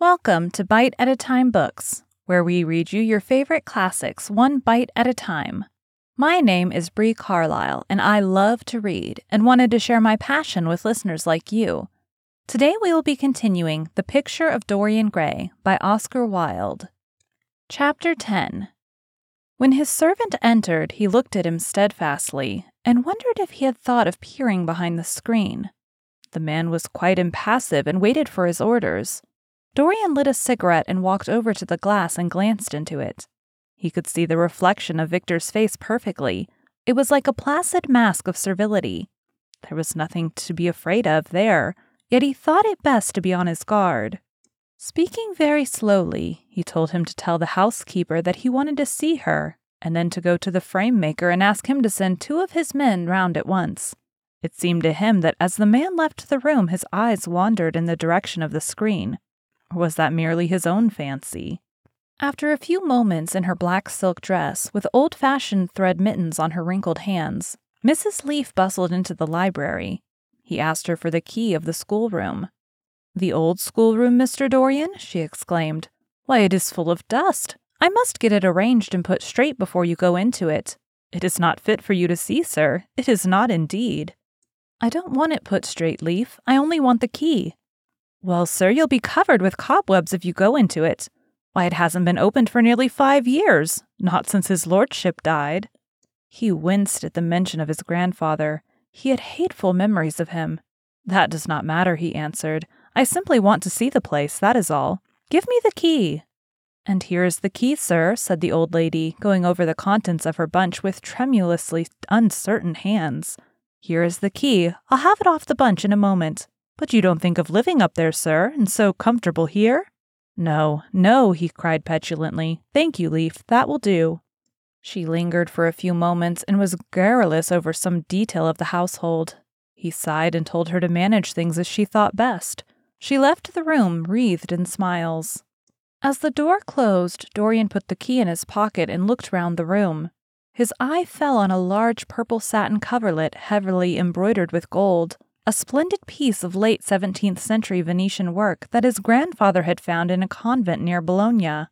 Welcome to Bite at a Time Books, where we read you your favorite classics one bite at a time. My name is Bree Carlisle, and I love to read and wanted to share my passion with listeners like you. Today we will be continuing The Picture of Dorian Gray by Oscar Wilde. Chapter 10 When his servant entered, he looked at him steadfastly and wondered if he had thought of peering behind the screen. The man was quite impassive and waited for his orders. Dorian lit a cigarette and walked over to the glass and glanced into it. He could see the reflection of Victor's face perfectly. It was like a placid mask of servility. There was nothing to be afraid of there, yet he thought it best to be on his guard. Speaking very slowly, he told him to tell the housekeeper that he wanted to see her, and then to go to the frame maker and ask him to send two of his men round at once. It seemed to him that as the man left the room, his eyes wandered in the direction of the screen. Or was that merely his own fancy? After a few moments in her black silk dress, with old fashioned thread mittens on her wrinkled hands, Mrs. Leaf bustled into the library. He asked her for the key of the schoolroom. The old schoolroom, Mr. Dorian? she exclaimed. Why, it is full of dust. I must get it arranged and put straight before you go into it. It is not fit for you to see, sir. It is not indeed. I don't want it put straight, Leaf. I only want the key. Well, sir, you'll be covered with cobwebs if you go into it. Why, it hasn't been opened for nearly five years, not since his lordship died. He winced at the mention of his grandfather. He had hateful memories of him. That does not matter, he answered. I simply want to see the place, that is all. Give me the key. And here is the key, sir, said the old lady, going over the contents of her bunch with tremulously uncertain hands. Here is the key. I'll have it off the bunch in a moment. But you don't think of living up there, sir, and so comfortable here? No, no, he cried petulantly. Thank you, Leaf. That will do. She lingered for a few moments and was garrulous over some detail of the household. He sighed and told her to manage things as she thought best. She left the room wreathed in smiles. As the door closed, Dorian put the key in his pocket and looked round the room. His eye fell on a large purple satin coverlet heavily embroidered with gold a splendid piece of late 17th century Venetian work that his grandfather had found in a convent near Bologna.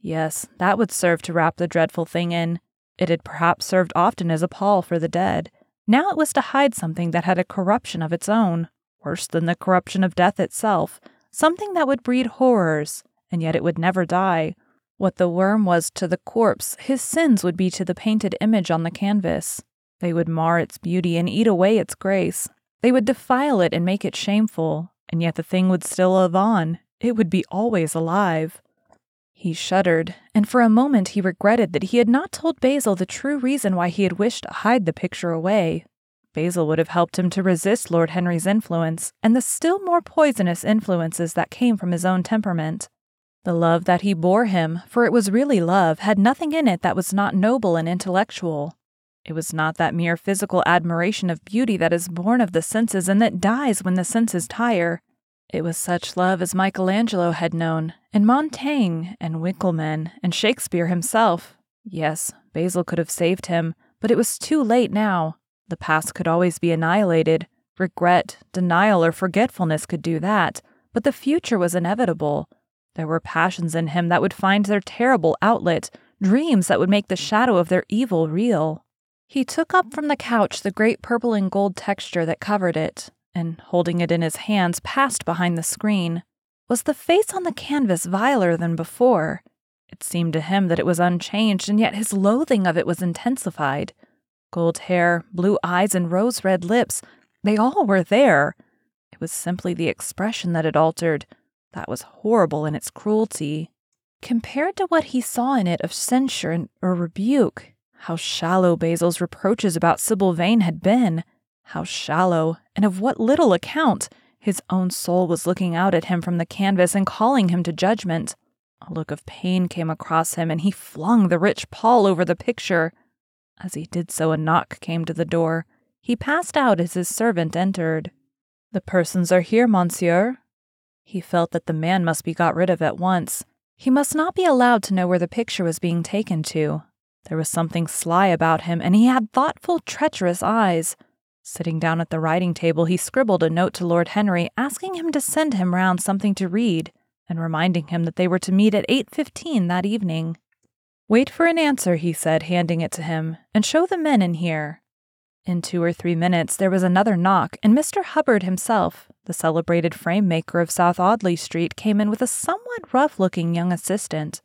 Yes, that would serve to wrap the dreadful thing in. It had perhaps served often as a pall for the dead. Now it was to hide something that had a corruption of its own, worse than the corruption of death itself, something that would breed horrors, and yet it would never die. What the worm was to the corpse, his sins would be to the painted image on the canvas. They would mar its beauty and eat away its grace, they would defile it and make it shameful, and yet the thing would still live on. It would be always alive. He shuddered, and for a moment he regretted that he had not told Basil the true reason why he had wished to hide the picture away. Basil would have helped him to resist Lord Henry's influence and the still more poisonous influences that came from his own temperament. The love that he bore him, for it was really love, had nothing in it that was not noble and intellectual. It was not that mere physical admiration of beauty that is born of the senses and that dies when the senses tire. It was such love as Michelangelo had known, and Montaigne, and Winckelmann, and Shakespeare himself. Yes, Basil could have saved him, but it was too late now. The past could always be annihilated. Regret, denial, or forgetfulness could do that, but the future was inevitable. There were passions in him that would find their terrible outlet, dreams that would make the shadow of their evil real. He took up from the couch the great purple and gold texture that covered it, and holding it in his hands, passed behind the screen. Was the face on the canvas viler than before? It seemed to him that it was unchanged, and yet his loathing of it was intensified. Gold hair, blue eyes, and rose red lips, they all were there. It was simply the expression that had altered. That was horrible in its cruelty. Compared to what he saw in it of censure or rebuke, how shallow Basil's reproaches about Sybil Vane had been. How shallow, and of what little account. His own soul was looking out at him from the canvas and calling him to judgment. A look of pain came across him, and he flung the rich pall over the picture. As he did so, a knock came to the door. He passed out as his servant entered. The persons are here, monsieur. He felt that the man must be got rid of at once. He must not be allowed to know where the picture was being taken to. There was something sly about him, and he had thoughtful, treacherous eyes. Sitting down at the writing table, he scribbled a note to Lord Henry asking him to send him round something to read. and reminding him that they were to meet at 8:15 that evening. Wait for an answer, he said, handing it to him, and show the men in here. In two or three minutes, there was another knock, and Mr. Hubbard himself, the celebrated frame maker of South Audley Street, came in with a somewhat rough looking young assistant.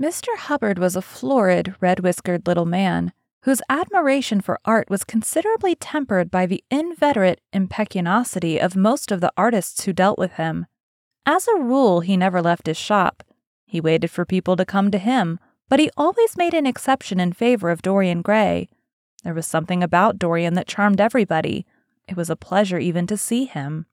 Mr. Hubbard was a florid, red whiskered little man whose admiration for art was considerably tempered by the inveterate impecuniosity of most of the artists who dealt with him. As a rule, he never left his shop. He waited for people to come to him, but he always made an exception in favor of Dorian Gray. There was something about Dorian that charmed everybody. It was a pleasure even to see him.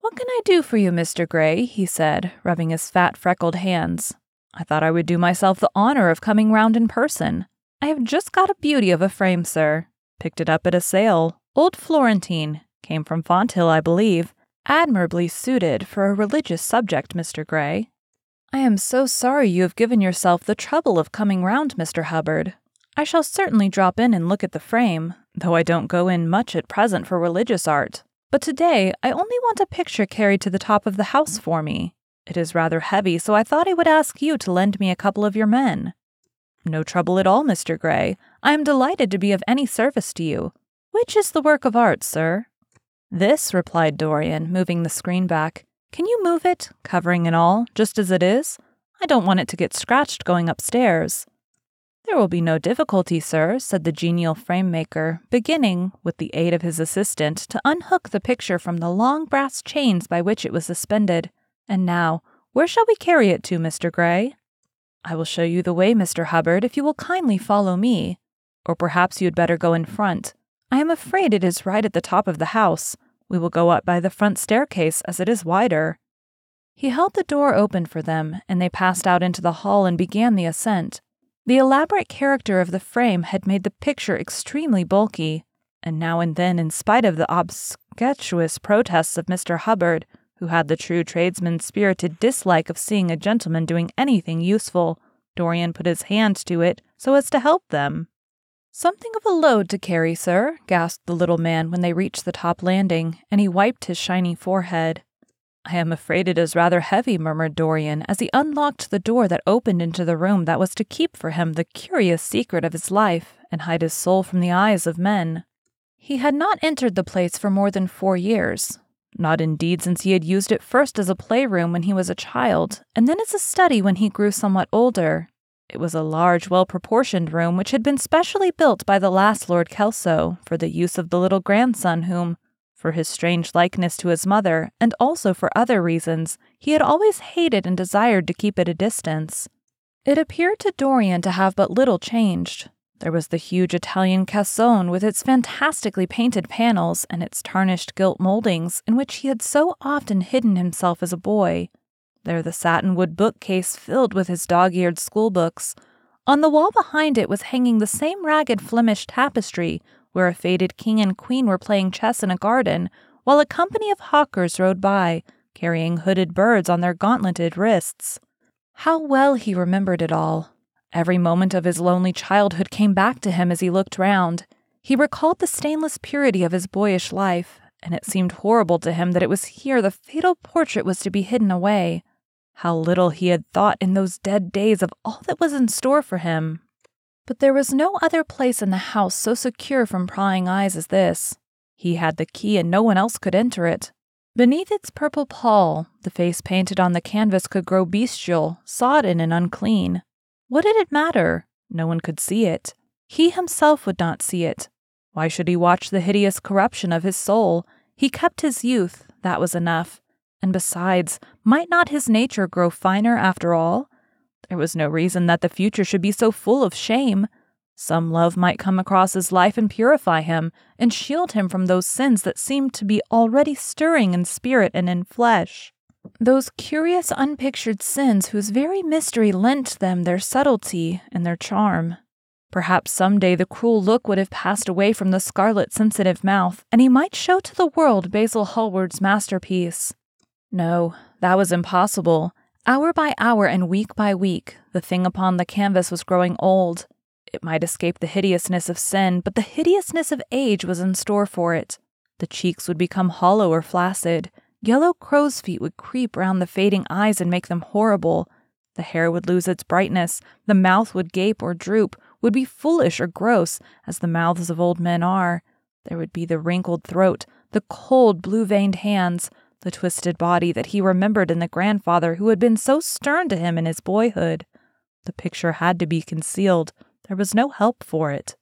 What can I do for you, Mr. Gray? he said, rubbing his fat, freckled hands. I thought I would do myself the honor of coming round in person. I have just got a beauty of a frame, sir. Picked it up at a sale. Old Florentine. Came from Fonthill, I believe. Admirably suited for a religious subject, Mr. Gray. I am so sorry you have given yourself the trouble of coming round, Mr. Hubbard. I shall certainly drop in and look at the frame, though I don't go in much at present for religious art. But today I only want a picture carried to the top of the house for me. It is rather heavy, so I thought I would ask you to lend me a couple of your men. No trouble at all, Mr. Gray. I am delighted to be of any service to you. Which is the work of art, sir? This, replied Dorian, moving the screen back. Can you move it, covering and all, just as it is? I don't want it to get scratched going upstairs. There will be no difficulty, sir, said the genial frame maker, beginning, with the aid of his assistant, to unhook the picture from the long brass chains by which it was suspended. And now, where shall we carry it to, Mr. Gray? I will show you the way, Mr. Hubbard, if you will kindly follow me. Or perhaps you had better go in front. I am afraid it is right at the top of the house. We will go up by the front staircase, as it is wider. He held the door open for them, and they passed out into the hall and began the ascent. The elaborate character of the frame had made the picture extremely bulky, and now and then, in spite of the obsequious protests of Mr. Hubbard, who had the true tradesman's spirited dislike of seeing a gentleman doing anything useful, Dorian put his hand to it so as to help them. Something of a load to carry, sir, gasped the little man when they reached the top landing, and he wiped his shiny forehead. I am afraid it is rather heavy, murmured Dorian as he unlocked the door that opened into the room that was to keep for him the curious secret of his life and hide his soul from the eyes of men. He had not entered the place for more than four years. Not indeed since he had used it first as a playroom when he was a child, and then as a study when he grew somewhat older, it was a large, well proportioned room which had been specially built by the last Lord Kelso for the use of the little grandson whom, for his strange likeness to his mother, and also for other reasons, he had always hated and desired to keep at a distance. It appeared to Dorian to have but little changed. There was the huge Italian cassone with its fantastically painted panels and its tarnished gilt moldings in which he had so often hidden himself as a boy. There the satinwood bookcase filled with his dog eared schoolbooks. On the wall behind it was hanging the same ragged Flemish tapestry where a faded king and queen were playing chess in a garden, while a company of hawkers rode by, carrying hooded birds on their gauntleted wrists. How well he remembered it all. Every moment of his lonely childhood came back to him as he looked round. He recalled the stainless purity of his boyish life, and it seemed horrible to him that it was here the fatal portrait was to be hidden away. How little he had thought in those dead days of all that was in store for him. But there was no other place in the house so secure from prying eyes as this. He had the key and no one else could enter it. Beneath its purple pall, the face painted on the canvas could grow bestial, sodden, and unclean. What did it matter? No one could see it. He himself would not see it. Why should he watch the hideous corruption of his soul? He kept his youth, that was enough. And besides, might not his nature grow finer after all? There was no reason that the future should be so full of shame. Some love might come across his life and purify him, and shield him from those sins that seemed to be already stirring in spirit and in flesh. Those curious, unpictured sins whose very mystery lent them their subtlety and their charm. Perhaps some day the cruel look would have passed away from the scarlet, sensitive mouth, and he might show to the world Basil Hallward's masterpiece. No, that was impossible. Hour by hour and week by week, the thing upon the canvas was growing old. It might escape the hideousness of sin, but the hideousness of age was in store for it. The cheeks would become hollow or flaccid. Yellow crow's feet would creep round the fading eyes and make them horrible. The hair would lose its brightness, the mouth would gape or droop, would be foolish or gross, as the mouths of old men are. There would be the wrinkled throat, the cold, blue veined hands, the twisted body that he remembered in the grandfather who had been so stern to him in his boyhood. The picture had to be concealed. There was no help for it.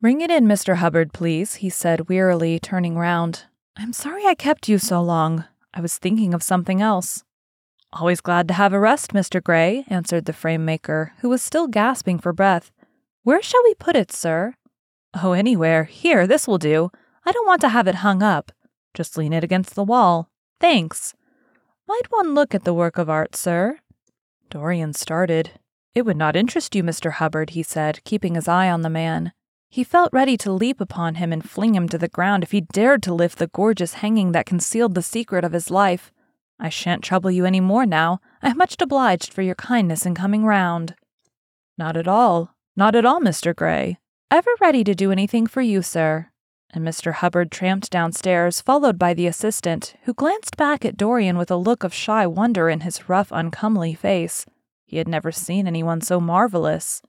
Bring it in, Mr. Hubbard, please, he said wearily, turning round. I'm sorry I kept you so long. I was thinking of something else. Always glad to have a rest, Mr. Gray, answered the frame maker, who was still gasping for breath. Where shall we put it, sir? Oh, anywhere. Here, this will do. I don't want to have it hung up. Just lean it against the wall. Thanks. Might one look at the work of art, sir? Dorian started. It would not interest you, Mr. Hubbard, he said, keeping his eye on the man. He felt ready to leap upon him and fling him to the ground if he dared to lift the gorgeous hanging that concealed the secret of his life. I shan't trouble you any more now. I am much obliged for your kindness in coming round. Not at all. Not at all, Mr. Gray. Ever ready to do anything for you, sir and Mr. Hubbard tramped downstairs, followed by the assistant, who glanced back at Dorian with a look of shy wonder in his rough, uncomely face. He had never seen anyone so marvelous.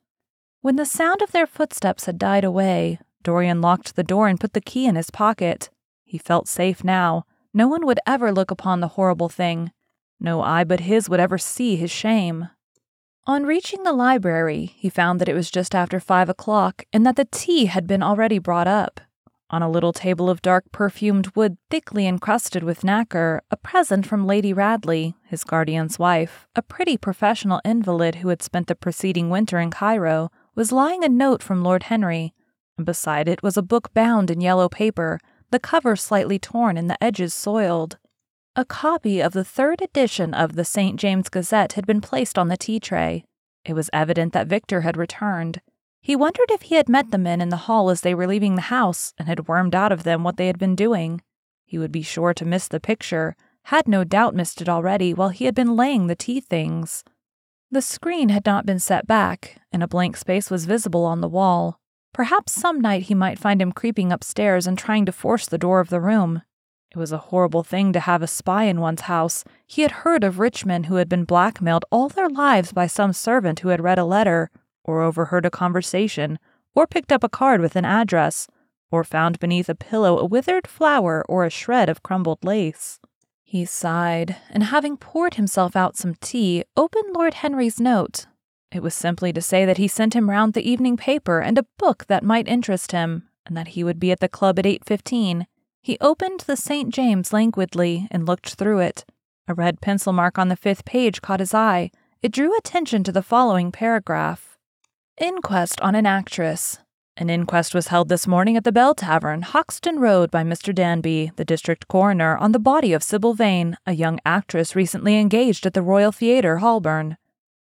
When the sound of their footsteps had died away, Dorian locked the door and put the key in his pocket. He felt safe now. No one would ever look upon the horrible thing. No eye but his would ever see his shame. On reaching the library, he found that it was just after five o'clock and that the tea had been already brought up. On a little table of dark perfumed wood thickly encrusted with nacre, a present from Lady Radley, his guardian's wife, a pretty professional invalid who had spent the preceding winter in Cairo, was lying a note from Lord Henry, and beside it was a book bound in yellow paper, the cover slightly torn and the edges soiled. A copy of the third edition of the St. James Gazette had been placed on the tea tray. It was evident that Victor had returned. He wondered if he had met the men in the hall as they were leaving the house and had wormed out of them what they had been doing. He would be sure to miss the picture, had no doubt missed it already while he had been laying the tea things. The screen had not been set back, and a blank space was visible on the wall. Perhaps some night he might find him creeping upstairs and trying to force the door of the room. It was a horrible thing to have a spy in one's house. He had heard of rich men who had been blackmailed all their lives by some servant who had read a letter, or overheard a conversation, or picked up a card with an address, or found beneath a pillow a withered flower or a shred of crumbled lace. He sighed, and having poured himself out some tea, opened Lord Henry's note. It was simply to say that he sent him round the evening paper and a book that might interest him, and that he would be at the club at 8.15. He opened the St. James languidly and looked through it. A red pencil mark on the fifth page caught his eye. It drew attention to the following paragraph. Inquest on an actress. An inquest was held this morning at the Bell Tavern, Hoxton Road, by Mr. Danby, the district coroner, on the body of Sybil Vane, a young actress recently engaged at the Royal Theatre, Holborn.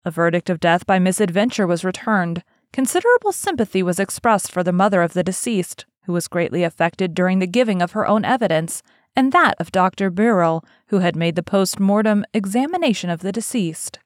A verdict of death by misadventure was returned. Considerable sympathy was expressed for the mother of the deceased, who was greatly affected during the giving of her own evidence, and that of Dr. Birrell, who had made the post mortem examination of the deceased.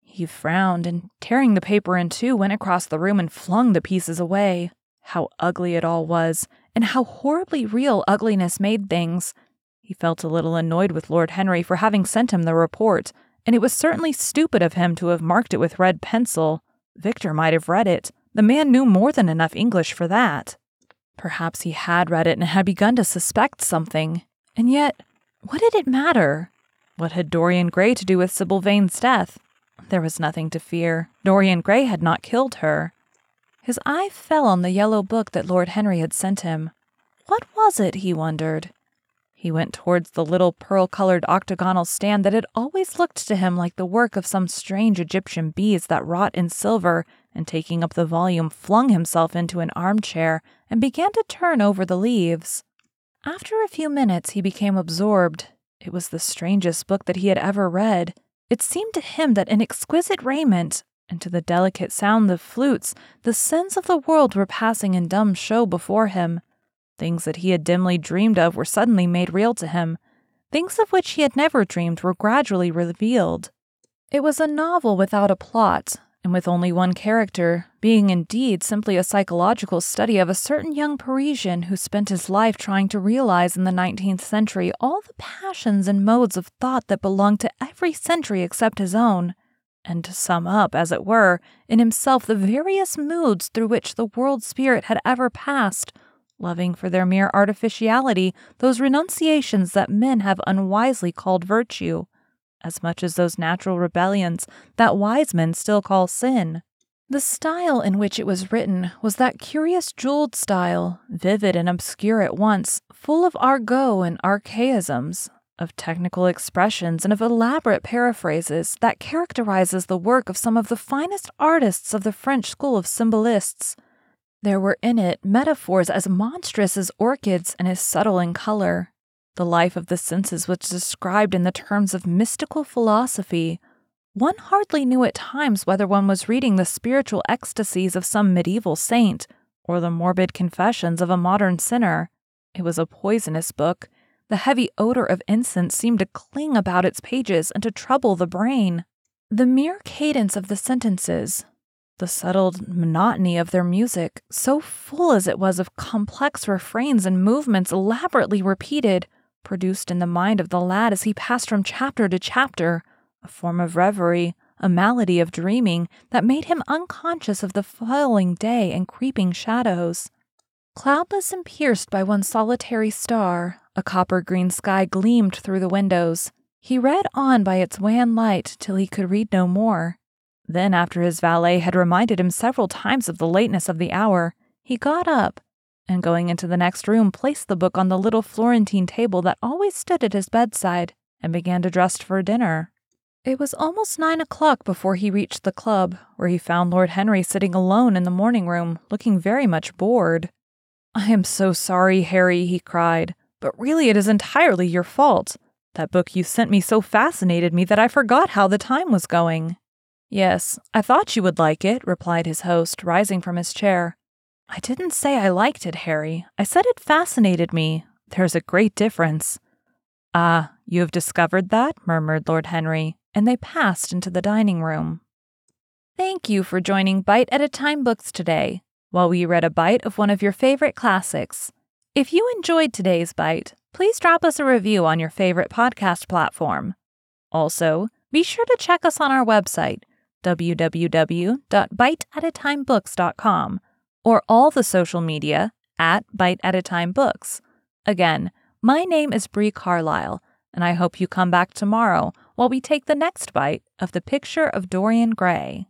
He frowned and, tearing the paper in two, went across the room and flung the pieces away. How ugly it all was, and how horribly real ugliness made things. He felt a little annoyed with Lord Henry for having sent him the report, and it was certainly stupid of him to have marked it with red pencil. Victor might have read it. The man knew more than enough English for that. Perhaps he had read it and had begun to suspect something. And yet, what did it matter? What had Dorian Gray to do with Sybil Vane's death? There was nothing to fear. Dorian Gray had not killed her. His eye fell on the yellow book that Lord Henry had sent him. What was it, he wondered? He went towards the little pearl colored octagonal stand that had always looked to him like the work of some strange Egyptian bees that wrought in silver, and taking up the volume, flung himself into an armchair and began to turn over the leaves. After a few minutes, he became absorbed. It was the strangest book that he had ever read. It seemed to him that in exquisite raiment, and to the delicate sound of flutes, the sins of the world were passing in dumb show before him. Things that he had dimly dreamed of were suddenly made real to him. Things of which he had never dreamed were gradually revealed. It was a novel without a plot, and with only one character, being indeed simply a psychological study of a certain young Parisian who spent his life trying to realize in the 19th century all the passions and modes of thought that belonged to every century except his own, and to sum up, as it were, in himself the various moods through which the world spirit had ever passed, loving for their mere artificiality those renunciations that men have unwisely called virtue as much as those natural rebellions that wise men still call sin. The style in which it was written was that curious jeweled style, vivid and obscure at once, full of argot and archaisms, of technical expressions and of elaborate paraphrases that characterizes the work of some of the finest artists of the French school of symbolists. There were in it metaphors as monstrous as orchids and as subtle in color, the life of the senses was described in the terms of mystical philosophy. One hardly knew at times whether one was reading the spiritual ecstasies of some medieval saint or the morbid confessions of a modern sinner. It was a poisonous book. The heavy odor of incense seemed to cling about its pages and to trouble the brain. The mere cadence of the sentences, the settled monotony of their music, so full as it was of complex refrains and movements elaborately repeated, produced in the mind of the lad as he passed from chapter to chapter, a form of reverie, a malady of dreaming that made him unconscious of the falling day and creeping shadows. Cloudless and pierced by one solitary star, a copper green sky gleamed through the windows. He read on by its wan light till he could read no more. Then, after his valet had reminded him several times of the lateness of the hour, he got up and going into the next room, placed the book on the little Florentine table that always stood at his bedside and began to dress for dinner. It was almost nine o'clock before he reached the club, where he found Lord Henry sitting alone in the morning room, looking very much bored. I am so sorry, Harry, he cried, but really it is entirely your fault. That book you sent me so fascinated me that I forgot how the time was going. Yes, I thought you would like it, replied his host, rising from his chair. I didn't say I liked it, Harry. I said it fascinated me. There's a great difference. Ah, you have discovered that? murmured Lord Henry, and they passed into the dining room. Thank you for joining Bite at a Time Books today, while we read a bite of one of your favorite classics. If you enjoyed today's bite, please drop us a review on your favorite podcast platform. Also, be sure to check us on our website, www.biteatatimebooks.com or all the social media at Bite at a Time Books. Again, my name is Bree Carlisle, and I hope you come back tomorrow while we take the next bite of the picture of Dorian Gray.